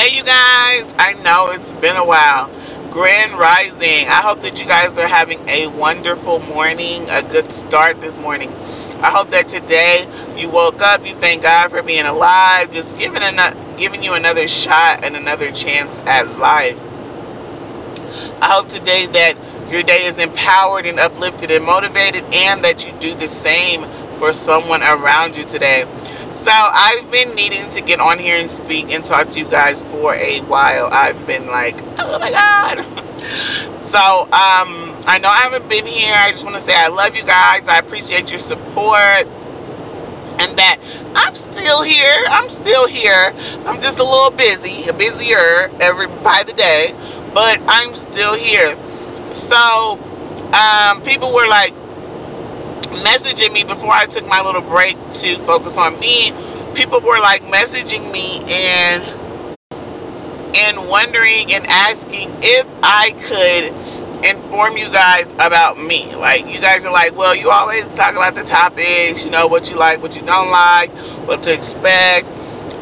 Hey, you guys. I know it's been a while. Grand Rising. I hope that you guys are having a wonderful morning, a good start this morning. I hope that today you woke up, you thank God for being alive, just giving, an, giving you another shot and another chance at life. I hope today that your day is empowered and uplifted and motivated, and that you do the same for someone around you today. So I've been needing to get on here and speak and talk to you guys for a while. I've been like, oh my god. So um, I know I haven't been here. I just want to say I love you guys. I appreciate your support. And that I'm still here. I'm still here. I'm just a little busy, busier every by the day, but I'm still here. So um, people were like, messaging me before I took my little break to focus on me. People were like messaging me and and wondering and asking if I could inform you guys about me. Like you guys are like, well, you always talk about the topics, you know, what you like, what you don't like, what to expect,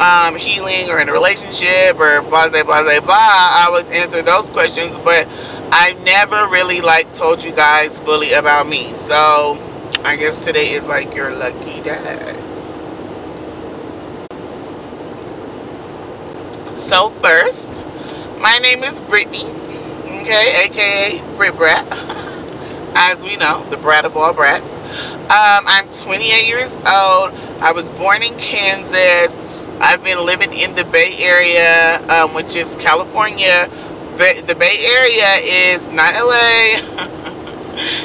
um, healing or in a relationship or blah blah blah blah blah. I always answer those questions, but I never really like told you guys fully about me. So I guess today is like your lucky day. So first, my name is Brittany, okay, aka Brit Brat, as we know, the brat of all brats. Um, I'm 28 years old. I was born in Kansas. I've been living in the Bay Area, um, which is California. the Bay Area is not LA,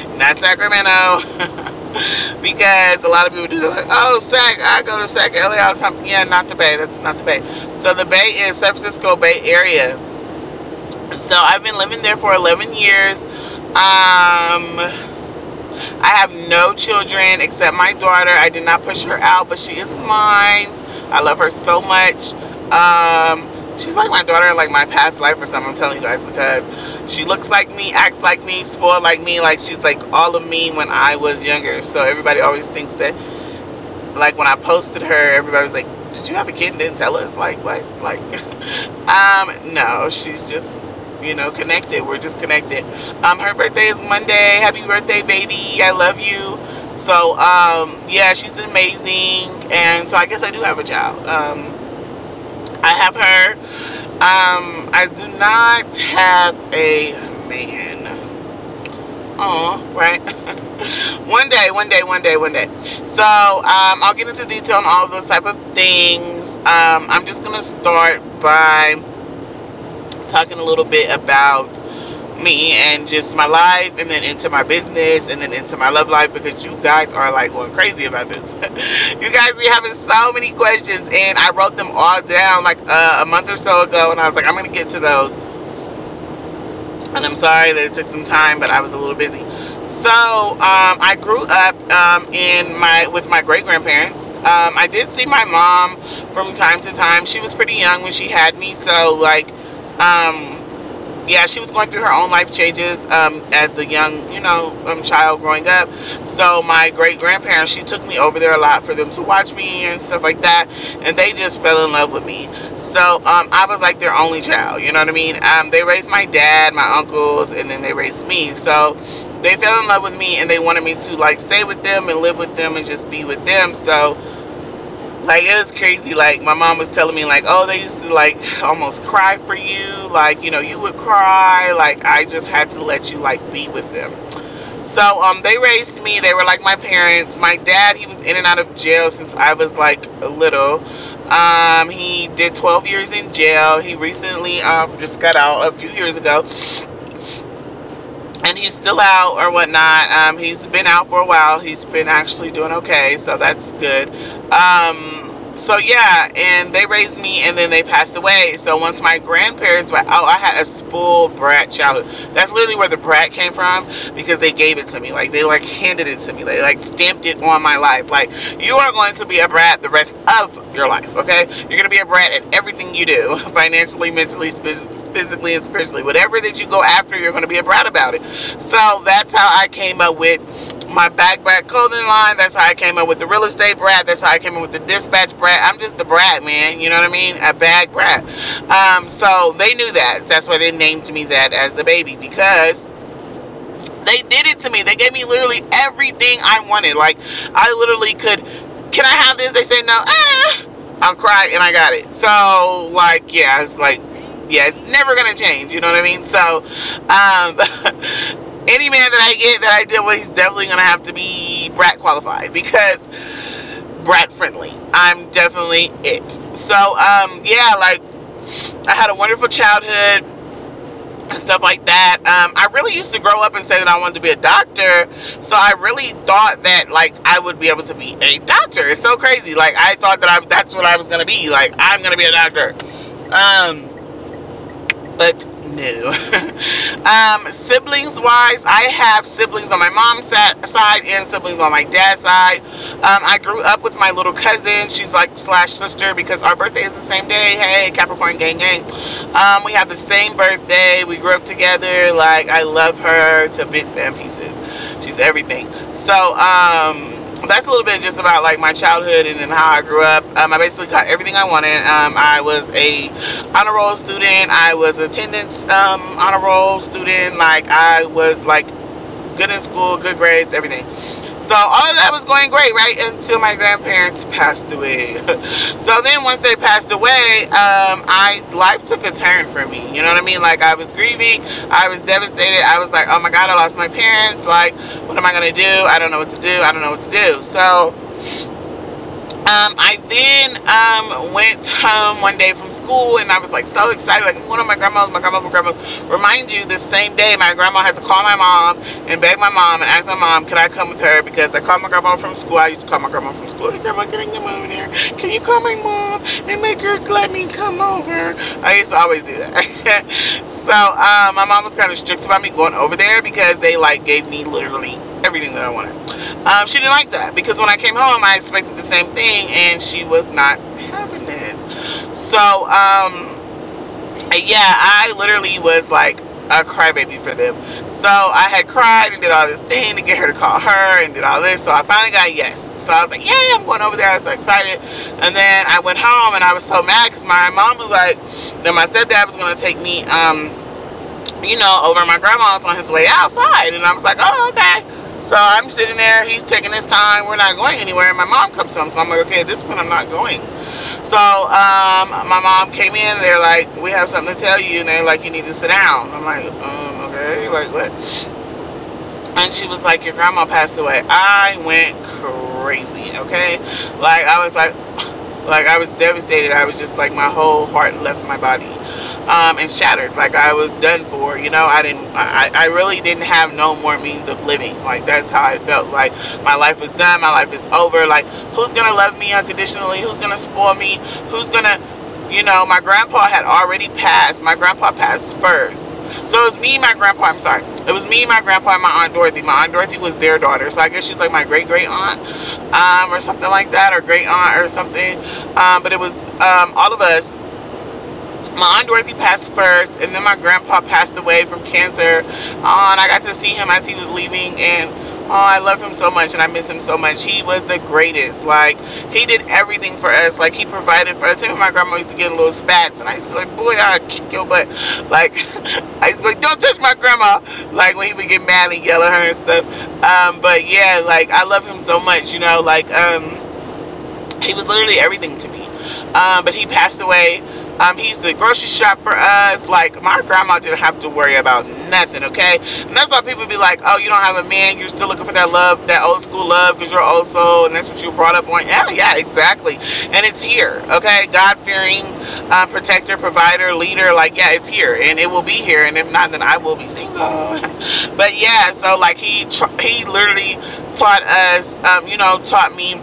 not Sacramento. because a lot of people do like, oh, Sac, I go to Sac, LA all the time. Yeah, not the Bay. That's not the Bay. So the Bay is San Francisco Bay Area. So I've been living there for 11 years. Um, I have no children except my daughter. I did not push her out, but she is mine. I love her so much. Um, she's like my daughter like my past life or something. I'm telling you guys because she looks like me, acts like me, spoiled like me. Like she's like all of me when I was younger. So everybody always thinks that, like when I posted her, everybody was like, "Did you have a kid and didn't tell us?" Like what? Like, um, no, she's just you know connected. We're just connected. Um, her birthday is Monday. Happy birthday, baby! I love you. So um, yeah, she's amazing, and so I guess I do have a child. Um, I have her. Um, I do not have a man. Oh, right. one day, one day, one day, one day. So, um, I'll get into detail on all those type of things. Um, I'm just gonna start by talking a little bit about me and just my life and then into my business and then into my love life because you guys are like going crazy about this. You guys be having so many questions and i wrote them all down like uh, a month or so ago and i was like i'm gonna get to those. And i'm sorry that it took some time but i was a little busy. So um, i grew up um, in my with my great grandparents um, i did see my mom from time to time. She was pretty young when she had me so like um yeah, she was going through her own life changes um, as a young, you know, um, child growing up. So my great grandparents, she took me over there a lot for them to watch me and stuff like that, and they just fell in love with me. So um, I was like their only child, you know what I mean? Um, they raised my dad, my uncles, and then they raised me. So they fell in love with me, and they wanted me to like stay with them and live with them and just be with them. So like it was crazy. Like my mom was telling me like oh they used to like almost cry for you. Like you know you would cry. Like i just had to let you like be with them. So um they raised me. They were like my parents. My dad he was in and out of jail since i was like a little. Um he did 12 years in jail. He recently um just got out a few years ago. And he's still out or whatnot. Um, he's been out for a while. He's been actually doing okay, so that's good. Um, so yeah, and they raised me, and then they passed away. So once my grandparents were oh, I had a spoiled brat childhood. That's literally where the brat came from because they gave it to me. Like they like handed it to me. They like stamped it on my life. Like you are going to be a brat the rest of your life. Okay, you're gonna be a brat at everything you do, financially, mentally, spiritually physically and spiritually. Whatever that you go after, you're going to be a brat about it. So that's how I came up with my brat clothing line. That's how I came up with the real estate brat. That's how I came up with the dispatch brat. I'm just the brat, man. You know what I mean? A bag brat. Um, so they knew that. That's why they named me that as the baby because they did it to me. They gave me literally everything I wanted. Like I literally could. Can I have this? They say no. Ah, I'll cry and I got it. So like yeah, it's like yeah, it's never gonna change. You know what I mean? So um. any man that I get that I deal with, he's definitely gonna have to be brat qualified because brat friendly. I'm definitely it. So um yeah, like I had a wonderful childhood stuff like that. Um, I really used to grow up and say that I wanted to be a doctor, so I really thought that like I would be able to be a doctor. It's so crazy. Like I thought that I that's what I was gonna be. Like I'm gonna be a doctor. Um, but no. um, siblings wise, I have siblings on my mom's side and siblings on my dad's side. Um, I grew up with my little cousin. She's like slash sister because our birthday is the same day. Hey, Capricorn gang gang. Um, we have the same birthday. We grew up together. Like I love her to bits and pieces. She's everything. So um that's a little bit just about like my childhood and then how I grew up. Um, I basically got everything I wanted. Um, I was a honor roll student. I was attendance um, honor roll student. Like I was like good in school, good grades, everything. So all of that was going great, right? Until my grandparents passed away. so then once they passed away, um, I life took a turn for me. You know what I mean? Like I was grieving, I was devastated. I was like, oh my god, I lost my parents. Like, what am I gonna do? I don't know what to do. I don't know what to do. So um, I then um, went home one day from school and I was like so excited, like one of my grandmas, my grandma's, my grandma's. Remind you, this same day, my grandma had to call my mom and beg my mom and ask my mom, could I come with her? Because I called my grandma from school. I used to call my grandma from school. Hey, grandma, can I come over here? Can you call my mom and make her let me come over? I used to always do that. so um, my mom was kind of strict about me going over there because they like gave me literally everything that I wanted. Um, she didn't like that because when I came home, I expected the same thing, and she was not having it. So, um, yeah, I literally was like a crybaby for them. So I had cried and did all this thing to get her to call her and did all this. So I finally got yes. So I was like, yeah, I'm going over there. I was so excited. And then I went home and I was so mad because my mom was like, that my stepdad was going to take me, um, you know, over my grandma's on his way outside. And I was like, oh, okay. So I'm sitting there, he's taking his time, we're not going anywhere, and my mom comes home. So I'm like, okay, at this point I'm not going. So um, my mom came in, they're like, we have something to tell you, and they're like, you need to sit down. I'm like, um, okay, like what? And she was like, your grandma passed away. I went crazy, okay? Like I was like, like I was devastated. I was just like my whole heart left my body, um, and shattered. Like I was done for. You know, I didn't. I, I really didn't have no more means of living. Like that's how I felt. Like my life was done. My life is over. Like who's gonna love me unconditionally? Who's gonna spoil me? Who's gonna, you know, my grandpa had already passed. My grandpa passed first. So it was me, my grandpa. I'm sorry. It was me, my grandpa, and my aunt Dorothy. My aunt Dorothy was their daughter, so I guess she's like my great great aunt, um, or something like that, or great aunt or something. Um, but it was um, all of us. My aunt Dorothy passed first, and then my grandpa passed away from cancer. Oh, and I got to see him as he was leaving, and Oh, I love him so much and I miss him so much. He was the greatest. Like, he did everything for us. Like, he provided for us. Him and my grandma used to get in little spats, and I used to be like, boy, I'll kick your butt. Like, I used to be like, don't touch my grandma. Like, when he would get mad and yell at her and stuff. Um, but yeah, like, I love him so much, you know, like, um, he was literally everything to me. Um, but he passed away um, he used to grocery shop for us. Like my grandma didn't have to worry about nothing, okay? And that's why people be like, "Oh, you don't have a man. You're still looking for that love, that old school love, because you're old soul, and that's what you brought up on." Yeah, yeah, exactly. And it's here, okay? God fearing, uh, protector, provider, leader. Like, yeah, it's here, and it will be here. And if not, then I will be single. but yeah, so like he he literally taught us, um, you know, taught me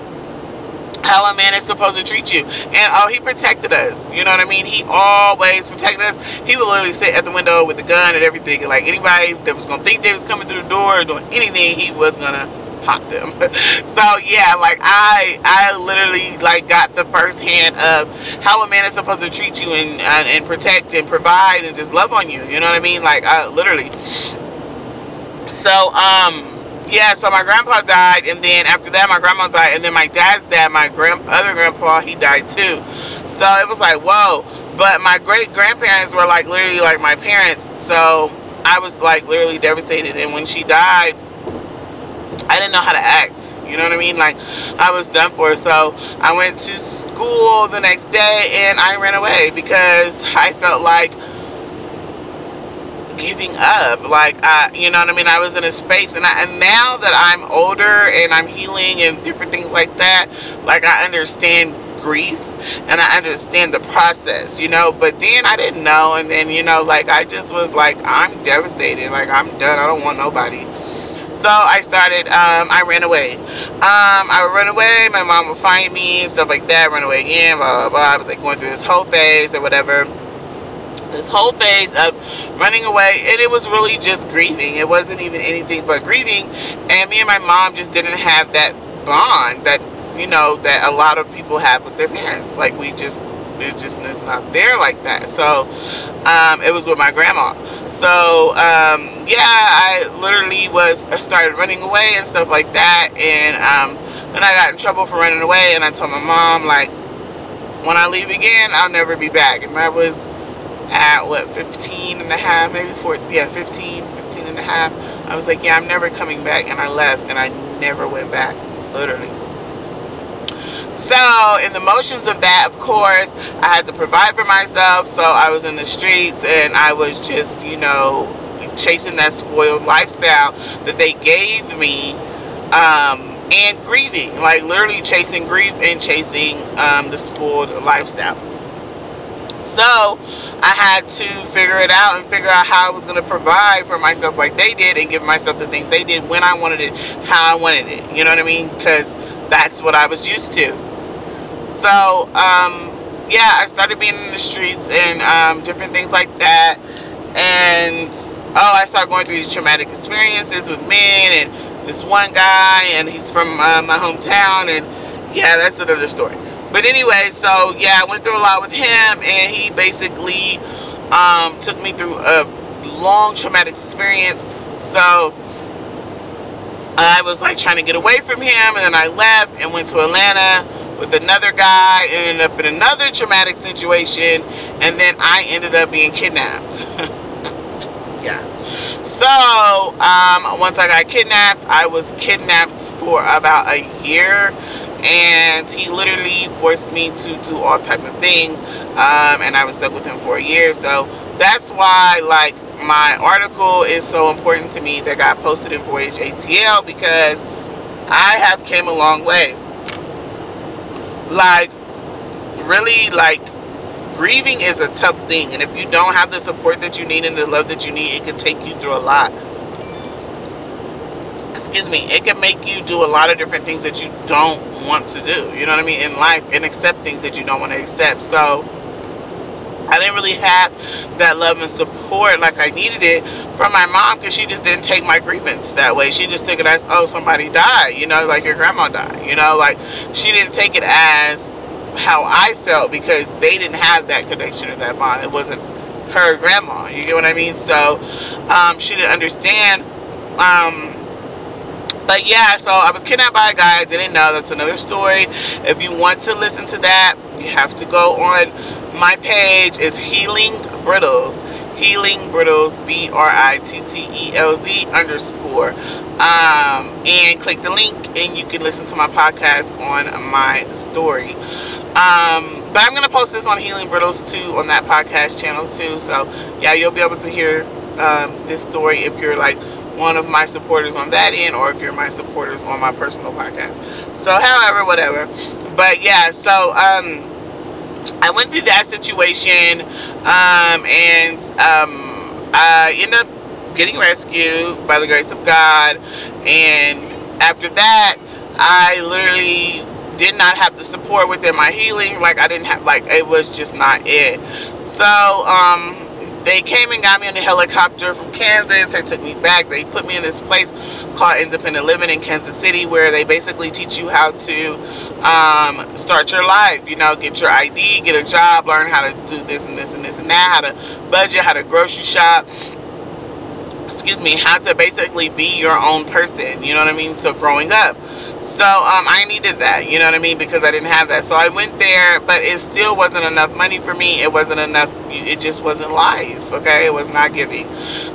how a man is supposed to treat you. And oh, he protected us. You know what I mean? He always protected us. He would literally sit at the window with the gun and everything. like anybody that was gonna think they was coming through the door or doing anything, he was gonna pop them. so yeah, like I I literally like got the first hand of how a man is supposed to treat you and and, and protect and provide and just love on you. You know what I mean? Like I literally. So um yeah, so my grandpa died, and then after that, my grandma died, and then my dad's dad, my grand other grandpa, he died too. So it was like, whoa. But my great grandparents were like literally like my parents. So I was like literally devastated. And when she died, I didn't know how to act. You know what I mean? Like I was done for. So I went to school the next day and I ran away because I felt like giving up. Like I, you know what I mean? I was in a space, and, I, and now that I'm older and I'm healing and different things like that, like I understand grief and I understand the process, you know. But then I didn't know, and then you know, like I just was like, I'm devastated. Like I'm done. I don't want nobody. So I started. Um, I ran away. Um, I would run away. My mom would find me stuff like that. Run away again. Blah blah blah. I was like going through this whole phase or whatever this whole phase of running away and it was really just grieving. It wasn't even anything but grieving and me and my mom just didn't have that bond that you know that a lot of people have with their parents. Like we just it just is not there like that. So um, it was with my grandma. So um, yeah i literally was I started running away and stuff like that and um, then i got in trouble for running away and i told my mom like when i leave again i'll never be back. And that was at what 15 and a half maybe four yeah 15 15 and a half. I was like yeah i'm never coming back and i left and i never went back literally. So in the motions of that of course i had to provide for myself so i was in the streets and i was just you know chasing that spoiled lifestyle that they gave me um, and grieving like literally chasing grief and chasing um, the spoiled lifestyle so I had to figure it out and figure out how I was going to provide for myself like they did and give myself the things they did when I wanted it, how I wanted it. You know what I mean? Because that's what I was used to. So, um, yeah, I started being in the streets and um, different things like that. And, oh, I started going through these traumatic experiences with men and this one guy, and he's from uh, my hometown. And, yeah, that's another story. But anyway, so yeah, I went through a lot with him, and he basically um, took me through a long traumatic experience. So I was like trying to get away from him, and then I left and went to Atlanta with another guy, and ended up in another traumatic situation, and then I ended up being kidnapped. yeah. So um, once I got kidnapped, I was kidnapped for about a year and he literally forced me to do all type of things um, and i was stuck with him for a year. So that's why like my article is so important to me that got posted in voyage atl because i have came a long way. Like really like grieving is a tough thing and if you don't have the support that you need and the love that you need it can take you through a lot excuse me, it can make you do a lot of different things that you don't want to do. You know what I mean? In life and accept things that you don't want to accept. So I didn't really have that love and support like I needed it from my mom because she just didn't take my grievance that way. She just took it as, oh, somebody died, you know, like your grandma died, you know, like she didn't take it as how I felt because they didn't have that connection or that bond. It wasn't her grandma. You get what I mean? So um, she didn't understand. Um, but yeah, so I was kidnapped by a guy I didn't know. That's another story. If you want to listen to that, you have to go on my page. It's Healing Brittelz. Healing Brittelz, B R I T T E L Z underscore. Um, and click the link, and you can listen to my podcast on my story. Um, but I'm gonna post this on Healing Brittelz too on that podcast channel too. So yeah, you'll be able to hear um, this story if you're like one of my supporters on that end or if you're my supporters on my personal podcast. So, however, whatever. But yeah, so um, I went through that situation um, and um, I ended up getting rescued by the grace of God. And after that, I literally did not have the support within my healing. Like, I didn't have, like, it was just not it. So, um, they came and got me in a helicopter from Kansas. They took me back. They put me in this place called Independent Living in Kansas City, where they basically teach you how to um, start your life. You know, get your ID, get a job, learn how to do this and this and this and that, how to budget, how to grocery shop. Excuse me, how to basically be your own person. You know what I mean? So growing up. So um, I needed that, you know what I mean, because I didn't have that. So I went there, but it still wasn't enough money for me. It wasn't enough. It just wasn't life. Okay, it was not giving.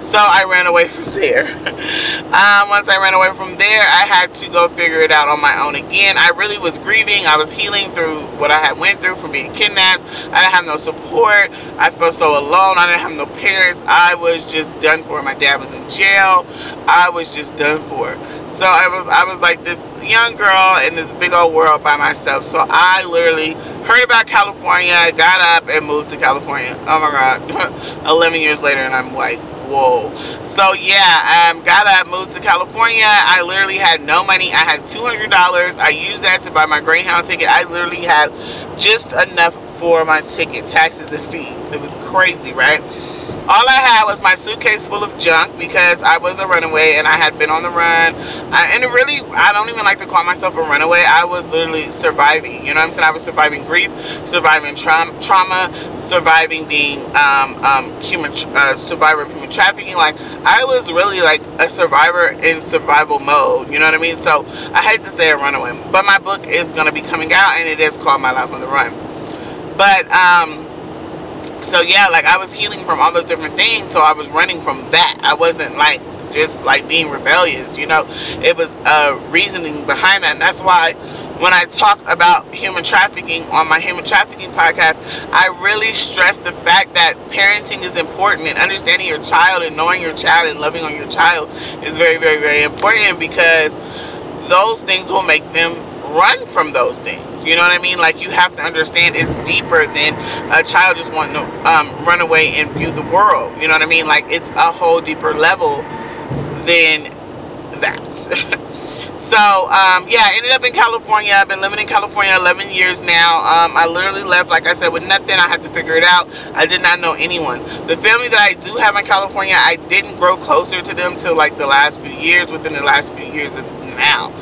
So I ran away from there. um, once I ran away from there, I had to go figure it out on my own again. I really was grieving. I was healing through what I had went through from being kidnapped. I didn't have no support. I felt so alone. I didn't have no parents. I was just done for. My dad was in jail. I was just done for. So I was I was like this young girl in this big old world by myself. So I literally heard about California, got up and moved to California. Oh my god. 11 years later and I'm like, whoa. So yeah, um, got up, moved to California. I literally had no money. I had $200. I used that to buy my Greyhound ticket. I literally had just enough for my ticket, taxes and fees. It was crazy, right? All I had was my suitcase full of junk because I was a runaway and I had been on the run. I, and really, I don't even like to call myself a runaway. I was literally surviving. You know what I'm saying? I was surviving grief, surviving tra- trauma, surviving being um, um, human, uh, survivor of human trafficking. Like I was really like a survivor in survival mode. You know what I mean? So I hate to say a runaway, but my book is gonna be coming out and it is called My Life on the Run. But um so yeah, like I was healing from all those different things, so I was running from that. I wasn't like just like being rebellious, you know. It was uh reasoning behind that, and that's why when I talk about human trafficking on my human trafficking podcast, I really stress the fact that parenting is important and understanding your child and knowing your child and loving on your child is very, very, very important because those things will make them run from those things. You know what I mean? Like you have to understand it's deeper than a child just wanting to um, run away and view the world. You know what I mean? Like it's a whole deeper level than that. So, um, yeah, I ended up in California. I've been living in California 11 years now. Um, I literally left, like I said, with nothing. I had to figure it out. I did not know anyone. The family that I do have in California, I didn't grow closer to them till like the last few years, within the last few years of now.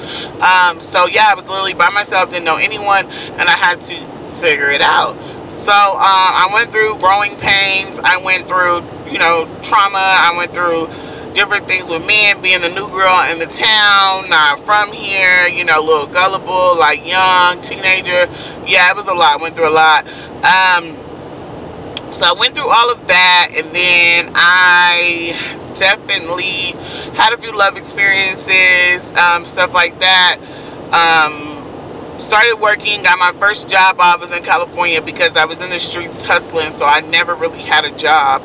Um, so, yeah, I was literally by myself, didn't know anyone, and I had to figure it out. So, um, I went through growing pains. I went through, you know, trauma. I went through different things with me and being the new girl in the town, not from here, you know, a little gullible, like young, teenager. Yeah, it was a lot. Went through a lot. Um, so I went through all of that, and then I definitely had a few love experiences, um, stuff like that. Um, started working, got my first job I was in California because I was in the streets hustling, so I never really had a job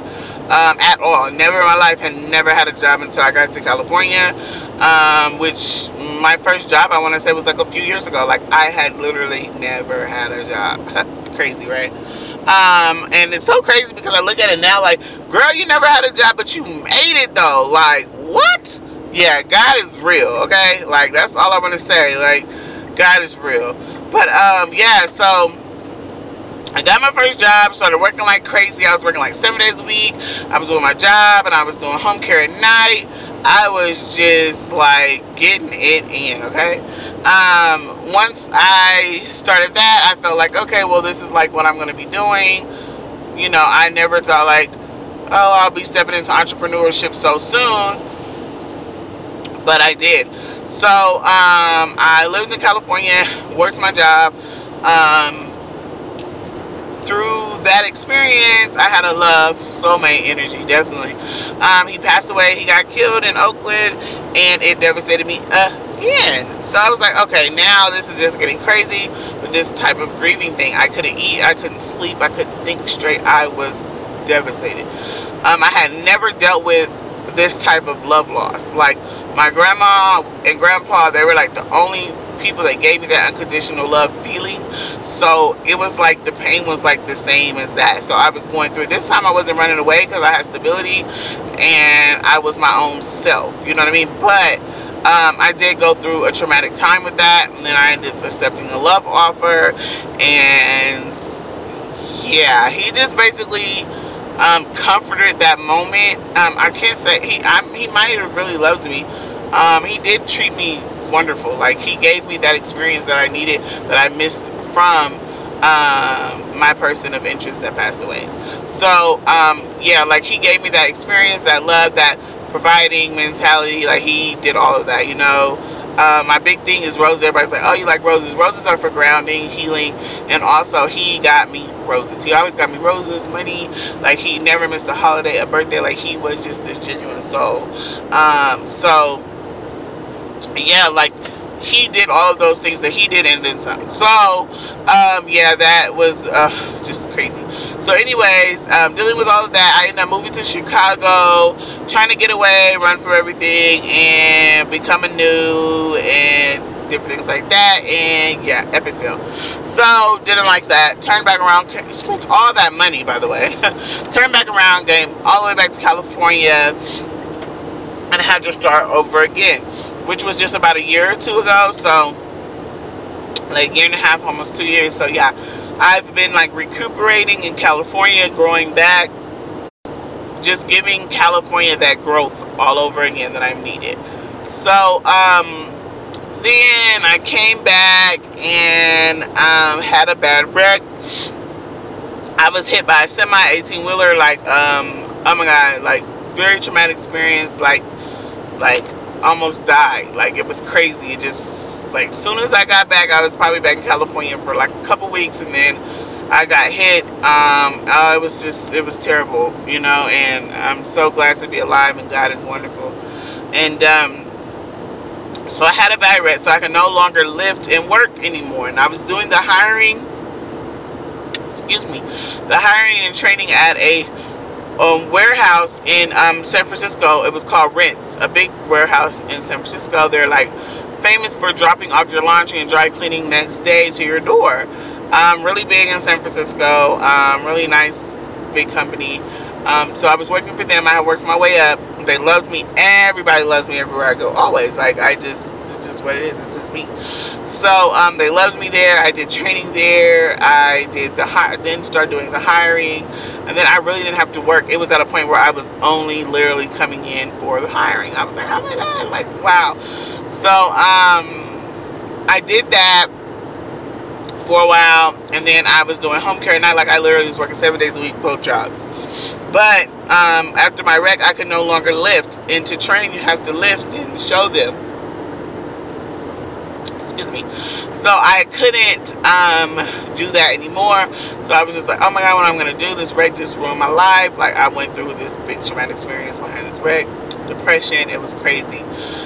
um, at all. Never in my life had never had a job until I got to California, um, which my first job I want to say was like a few years ago. Like I had literally never had a job. crazy, right? Um, and it's so crazy because I look at it now like, girl, you never had a job, but you made it though. Like what? Yeah, God is real. Okay, like that's all I want to say. Like God is real. But um, yeah, so I got my first job, started working like crazy. I was working like seven days a week. I was doing my job and I was doing home care at night. I was just like getting it in, okay? Um, once I started that, I felt like, okay, well, this is like what I'm going to be doing. You know, I never thought like, oh, I'll be stepping into entrepreneurship so soon, but I did. So, um, I lived in California, worked my job. Um, through that experience, I had a love, soulmate energy, definitely. Um, he passed away. He got killed in Oakland, and it devastated me again. So I was like, okay, now this is just getting crazy with this type of grieving thing. I couldn't eat, I couldn't sleep, I couldn't think straight. I was devastated. Um, I had never dealt with this type of love loss. Like my grandma and grandpa, they were like the only people that gave me that unconditional love feeling. So it was like the pain was like the same as that. So I was going through This time I wasn't running away because I had stability and I was my own self. You know what I mean? But um, I did go through a traumatic time with that. And then I ended up accepting a love offer. And yeah, he just basically um, comforted that moment. Um, I can't say he I, he might have really loved me. Um, he did treat me wonderful. Like he gave me that experience that I needed that I missed from um, my person of interest that passed away. So um, yeah, like he gave me that experience, that love, that providing mentality. Like he did all of that, you know. Uh, my big thing is roses. Everybody's like, oh, you like roses. Roses are for grounding, healing, and also he got me roses. He always got me roses, money. Like he never missed a holiday, a birthday. Like he was just this genuine soul. Um, so yeah, like he did all of those things that he did and then some. So, um, yeah, that was uh, just crazy. So, anyways, um, dealing with all of that, I ended up moving to Chicago, trying to get away, run for everything, and becoming new and different things like that. And yeah, epic fail. So, didn't like that. Turned back around, spent all that money, by the way. Turned back around, came all the way back to California and had to start over again, which was just about a year or two ago. So, like year and a half, almost two years. So, yeah, I've been like recuperating in California, growing back, just giving California that growth all over again that I've needed. So, um, then I came back and um, had a bad wreck. I was hit by a semi 18 wheeler, like, um, oh my god, like, very traumatic experience, like, like almost died. Like it was crazy. It just like soon as I got back, I was probably back in California for like a couple weeks, and then I got hit. Um, uh, it was just it was terrible, you know. And I'm so glad to be alive, and God is wonderful. And um, so I had a bad wreck, so I could no longer lift and work anymore. And I was doing the hiring. Excuse me, the hiring and training at a um, warehouse in um, San Francisco. It was called Rinse, a big warehouse in San Francisco. They're like famous for dropping off your laundry and dry cleaning next day to your door. Um, really big in San Francisco. Um, really nice, big company. Um, so I was working for them. I had worked my way up. They loved me. Everybody loves me everywhere I go. Always. Like I just, it's just what it is. It's just me. So um, they loved me there. I did training there. I did the hi- then started doing the hiring, and then I really didn't have to work. It was at a point where I was only literally coming in for the hiring. I was like, oh my god, like wow. So um, I did that for a while, and then I was doing home care. Not like I literally was working seven days a week, both jobs. But um, after my wreck, I could no longer lift. And to train, you have to lift and show them excuse me. So I couldn't um, do that anymore. So I was just like, oh my god, what I'm gonna do? This wreck just ruined my life. Like I went through this big traumatic experience behind this wreck, depression. It was crazy.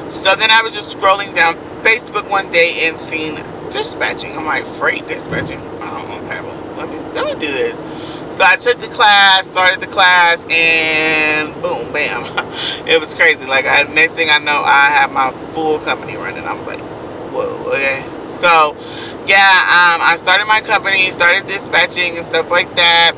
So then I was just scrolling down Facebook one day and seeing dispatching. I'm like, freight dispatching. Oh, okay, well, let me let me do this. So I took the class, started the class, and boom, bam, it was crazy. Like I, next thing I know, I have my full company running. I was like, okay. So, yeah, um, I started my company, started dispatching and stuff like that.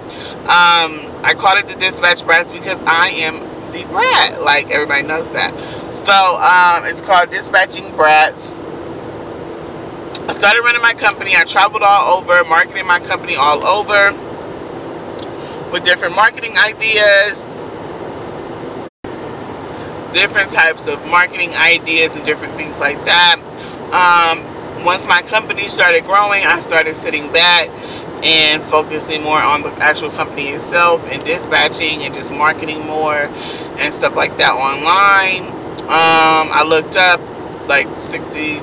Um, I called it the Dispatch Brats because I am the brat. Like, everybody knows that. So, um, it's called Dispatching Brats. I started running my company. I traveled all over, marketing my company all over with different marketing ideas, different types of marketing ideas, and different things like that. Um, once my company started growing, I started sitting back and focusing more on the actual company itself and dispatching and just marketing more and stuff like that online. Um, I looked up like 60,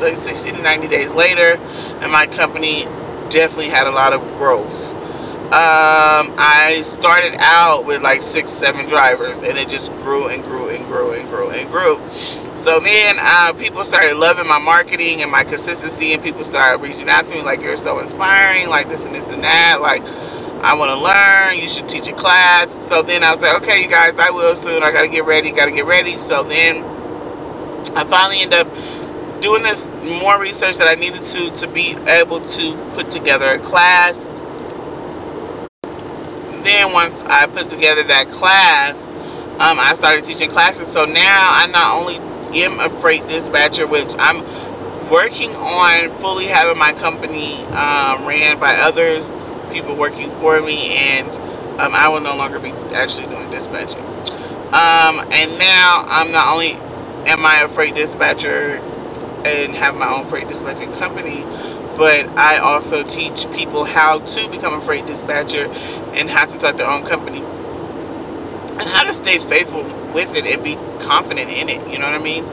like 60 to 90 days later, and my company definitely had a lot of growth. Um, I started out with like six, seven drivers, and it just grew and grew and grew and grew and grew. So then uh, people started loving my marketing and my consistency, and people started reaching out to me like, "You're so inspiring," like this and this and that. Like, I want to learn. You should teach a class. So then I was like, "Okay, you guys, I will soon. I gotta get ready. Gotta get ready." So then I finally ended up doing this more research that I needed to to be able to put together a class then once I put together that class, um, I started teaching classes. So now I not only am a freight dispatcher, which I'm working on fully having my company um, ran by others, people working for me, and um, I will no longer be actually doing dispatching. Um, and now I'm not only am I a freight dispatcher and have my own freight dispatching company, but I also teach people how to become a freight dispatcher and how to start their own company. and how to stay faithful with it and be confident in it. You know what I mean?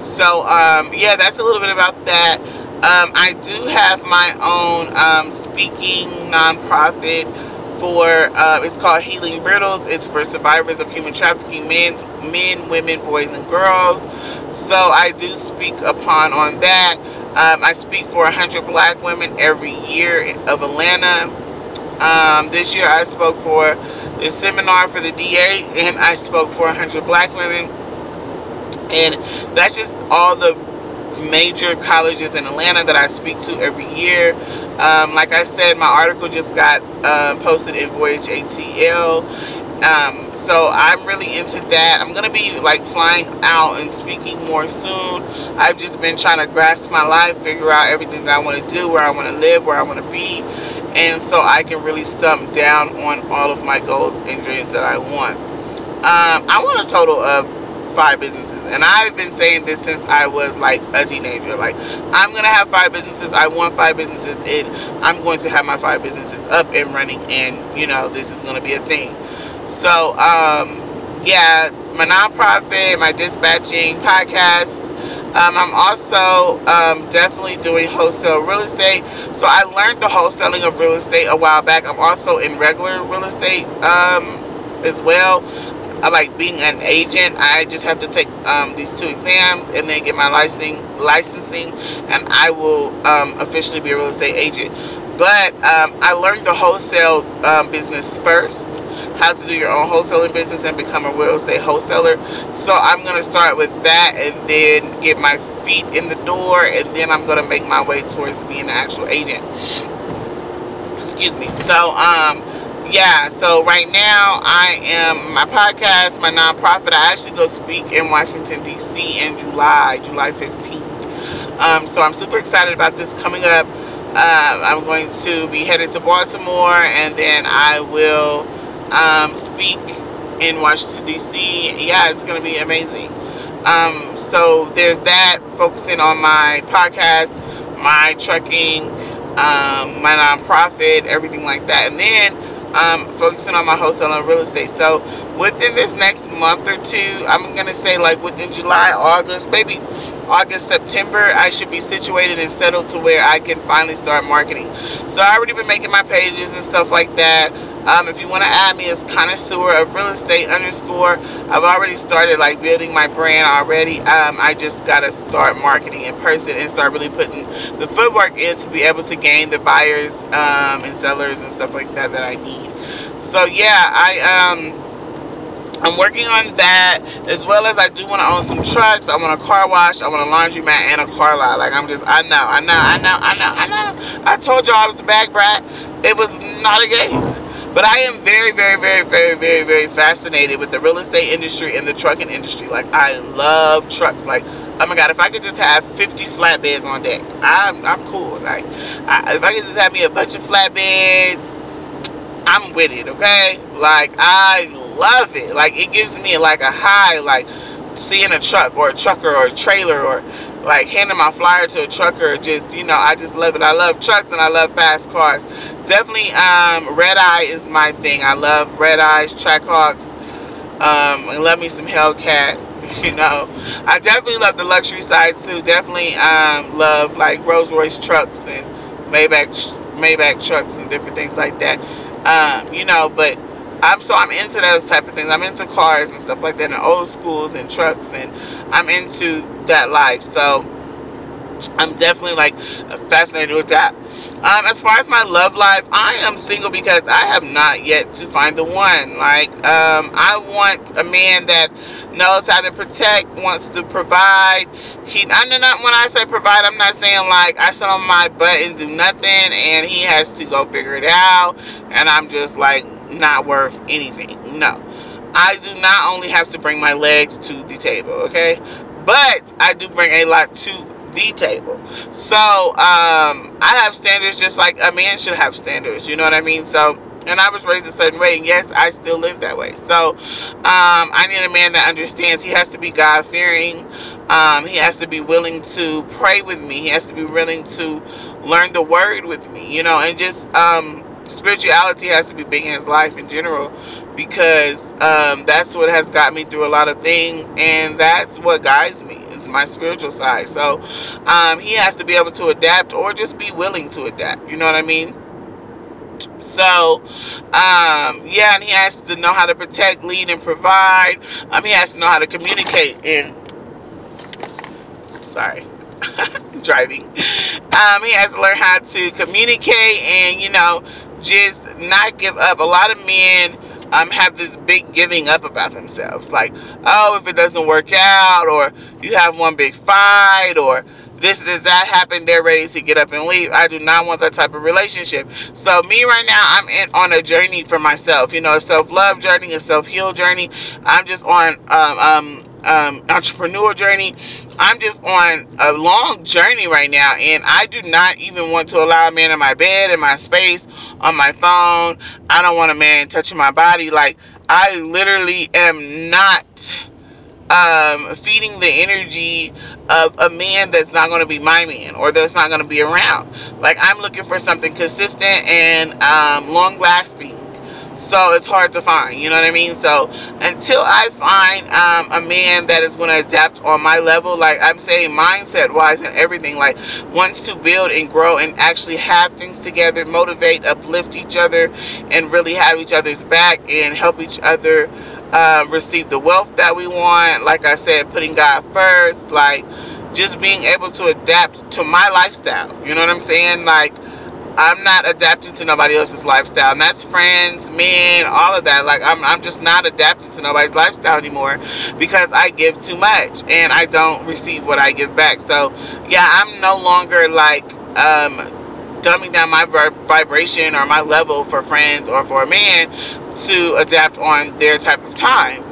So, um, yeah, that's a little bit about that. Um, I do have my own um, speaking nonprofit for uh, it's called Healing Brittelz. It's for survivors of human trafficking, men, men, women, boys, and girls. So I do speak upon on that. Um, I speak for 100 Black women every year of Atlanta. Um, this year I spoke for the seminar for the DA, and I spoke for 100 Black women. And that's just all the major colleges in Atlanta that I speak to every year. Um, like I said, my article just got uh, posted in Voyage ATL. Um, so I'm really into that. I'm gonna be like flying out and speaking more soon. I've just been trying to grasp my life, figure out everything that I want to do, where I want to live, where I want to be, and so I can really stump down on all of my goals and dreams that I want. Um, I want a total of five businesses and I've been saying this since I was like a teenager. Like, I'm gonna have five businesses. I want five businesses, and I'm going to have my five businesses up and running. And you know, this is gonna be a thing. So, um, yeah, my nonprofit, my dispatching podcast. Um, I'm also um, definitely doing wholesale real estate. So I learned the wholesaling of real estate a while back. I'm also in regular real estate um, as well. I like being an agent. I just have to take um, these two exams and then get my licensing, licensing, and I will um, officially be a real estate agent. But um, I learned the wholesale um, business first, how to do your own wholesaling business and become a real estate wholesaler. So I'm gonna start with that and then get my feet in the door, and then I'm gonna make my way towards being an actual agent. Excuse me. So um yeah, so right now I am my podcast, my nonprofit. I actually go speak in Washington D.C. in July, July 15th. Um, so I'm super excited about this coming up. Uh, I'm going to be headed to Baltimore, and then I will um, speak in Washington D.C. Yeah, it's going to be amazing. Um, so there's that, focusing on my podcast, my trucking, um, my nonprofit, everything like that, and then um, focusing on my wholesale and real estate. So within this next month or two, I'm gonna say like within July, August, maybe August, September, I should be situated and settled to where I can finally start marketing. So I already been making my pages and stuff like that. Um, if you want to add me as connoisseur of real estate underscore, I've already started like building my brand already. Um, I just gotta start marketing in person and start really putting the footwork in to be able to gain the buyers um, and sellers and stuff like that that I need. So yeah, I um I'm working on that as well as I do want to own some trucks. I want a car wash. I want a laundromat and a car lot. Like I'm just, I know, I know, I know, I know, I know. I told y'all I was the bag brat. It was not a game. But I am very, very, very, very, very, very fascinated with the real estate industry and the trucking industry. Like I love trucks. Like oh my god, if I could just have 50 flatbeds on deck, I'm I'm cool. Like I, if I could just have me a bunch of flatbeds I'm with it, okay? Like I love it. Like it gives me like a high, like seeing a truck or a trucker or a trailer or like handing my flyer to a trucker. Just you know, I just love it. I love trucks and I love fast cars. Definitely, um, red eye is my thing. I love red eyes, Trackhawks. Um, and love me some Hellcat. You know, I definitely love the luxury side too. Definitely, um, love like Rolls Royce trucks and Maybach Maybach trucks and different things like that. Um, you know, but I'm so I'm into those type of things. I'm into cars and stuff like that, and old schools and trucks, and I'm into that life. So I'm definitely like fascinated with that. Um, as far as my love life, I am single because I have not yet to find the one. Like, um, I want a man that knows how to protect, wants to provide. He, I'm not when I say provide, I'm not saying like I sit on my butt and do nothing, and he has to go figure it out, and I'm just like not worth anything. No, I do not only have to bring my legs to the table, okay, but I do bring a lot to the table. So um, I have standards just like a man should have standards. You know what I mean? So and I was raised a certain way, and yes, I still live that way. So um, I need a man that understands. He has to be God fearing. Um, he has to be willing to pray with me. He has to be willing to learn the word with me. You know, and just um, spirituality has to be big in his life in general. Because um, that's what has got me through a lot of things, and that's what guides me. It's my spiritual side. So um, he has to be able to adapt or just be willing to adapt. You know what I mean? So, um, yeah, and he has to know how to protect, lead, and provide. Um, he has to know how to communicate and sorry, driving. Um, he has to learn how to communicate and you know just not give up. A lot of men um, have this big giving up about themselves. Like, oh, if it doesn't work out, or you have one big fight, or this, this, that happened, they're ready to get up and leave. I do not want that type of relationship. So, me right now, I'm in on a journey for myself, you know, a self love journey, a self heal journey. I'm just on um, um, um, entrepreneur journey. I'm just on a long journey right now, and I do not even want to allow a man in my bed, in my space, on my phone. I don't want a man touching my body. Like, I literally am not um, feeding the energy of a man that's not going to be my man or that's not going to be around. Like, I'm looking for something consistent and um, long lasting so it's hard to find. You know what I mean? So until I find um, a man that is going to adapt on my level, like I'm saying, mindset wise and everything, like wants to build and grow and actually have things together, motivate, uplift each other, and really have each other's back and help each other uh, receive the wealth that we want. Like I said, putting God first, like just being able to adapt to my lifestyle. You know what I'm saying? Like I'm not adapting to nobody else's lifestyle. And that's friends, men, all of that. Like I'm I'm just not adapting to nobody's lifestyle anymore because I give too much and I don't receive what I give back. So yeah, I'm no longer like um dumbing down my vibration or my level for friends or for a man to adapt on their type of time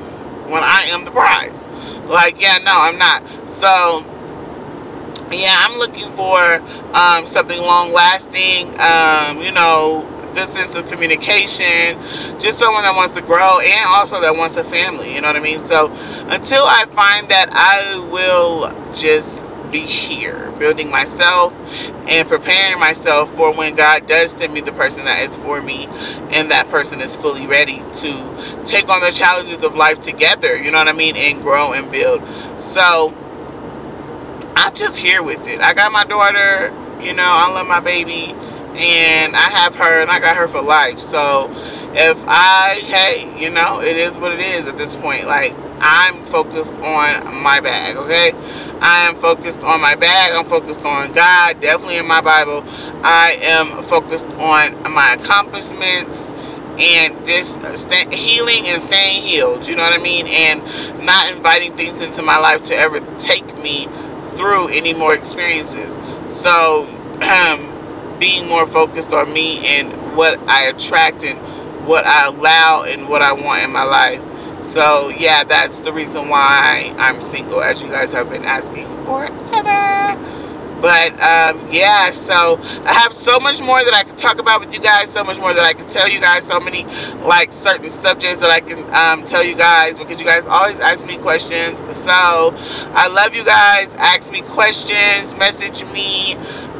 when I am the prize. Like, yeah, no, I'm not. So yeah, I'm looking for um, something long lasting, um, you know, a good sense of communication, just someone that wants to grow and also that wants a family, you know what I mean? So until I find that, I will just be here, building myself and preparing myself for when God does send me the person that is for me and that person is fully ready to take on the challenges of life together, you know what I mean, and grow and build. So, I'm just here with it. I got my daughter, you know, I love my baby, and I have her, and I got her for life. So if I, hey, you know, it is what it is at this point. Like, I'm focused on my bag, okay? I am focused on my bag. I'm focused on God, definitely in my Bible. I am focused on my accomplishments and just uh, healing and staying healed. You know what I mean? And not inviting things into my life to ever take me through any more experiences. So, um, being more focused on me and what I attract and what I allow and what I want in my life. So, yeah, that's the reason why I'm single, as you guys have been asking forever. But um, yeah, so I have so much more that I can talk about with you guys, so much more that I can tell you guys, so many like certain subjects that I can um, tell you guys because you guys always ask me questions. So I love you guys. Ask me questions, message me,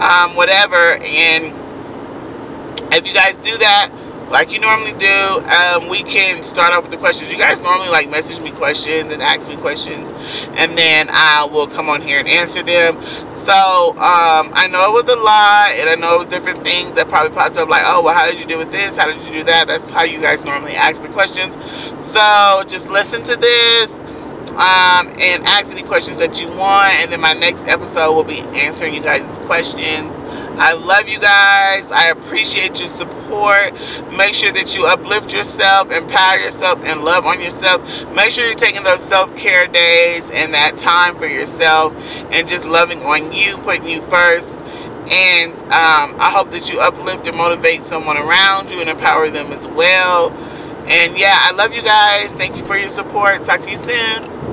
um, whatever. And if you guys do that, like you normally do, um, we can start off with the questions. You guys normally like message me questions and ask me questions, and then I will come on here and answer them. So um, I know it was a lot, and I know it was different things that probably popped up, like, oh, well, how did you do with this? How did you do that? That's how you guys normally ask the questions. So just listen to this um, and ask any questions that you want, and then my next episode will be answering you guys' questions. I love you guys. I appreciate your support. Make sure that you uplift yourself, empower yourself, and love on yourself. Make sure you're taking those self care days and that time for yourself and just loving on you, putting you first. And um, I hope that you uplift and motivate someone around you and empower them as well. And yeah, I love you guys. Thank you for your support. Talk to you soon.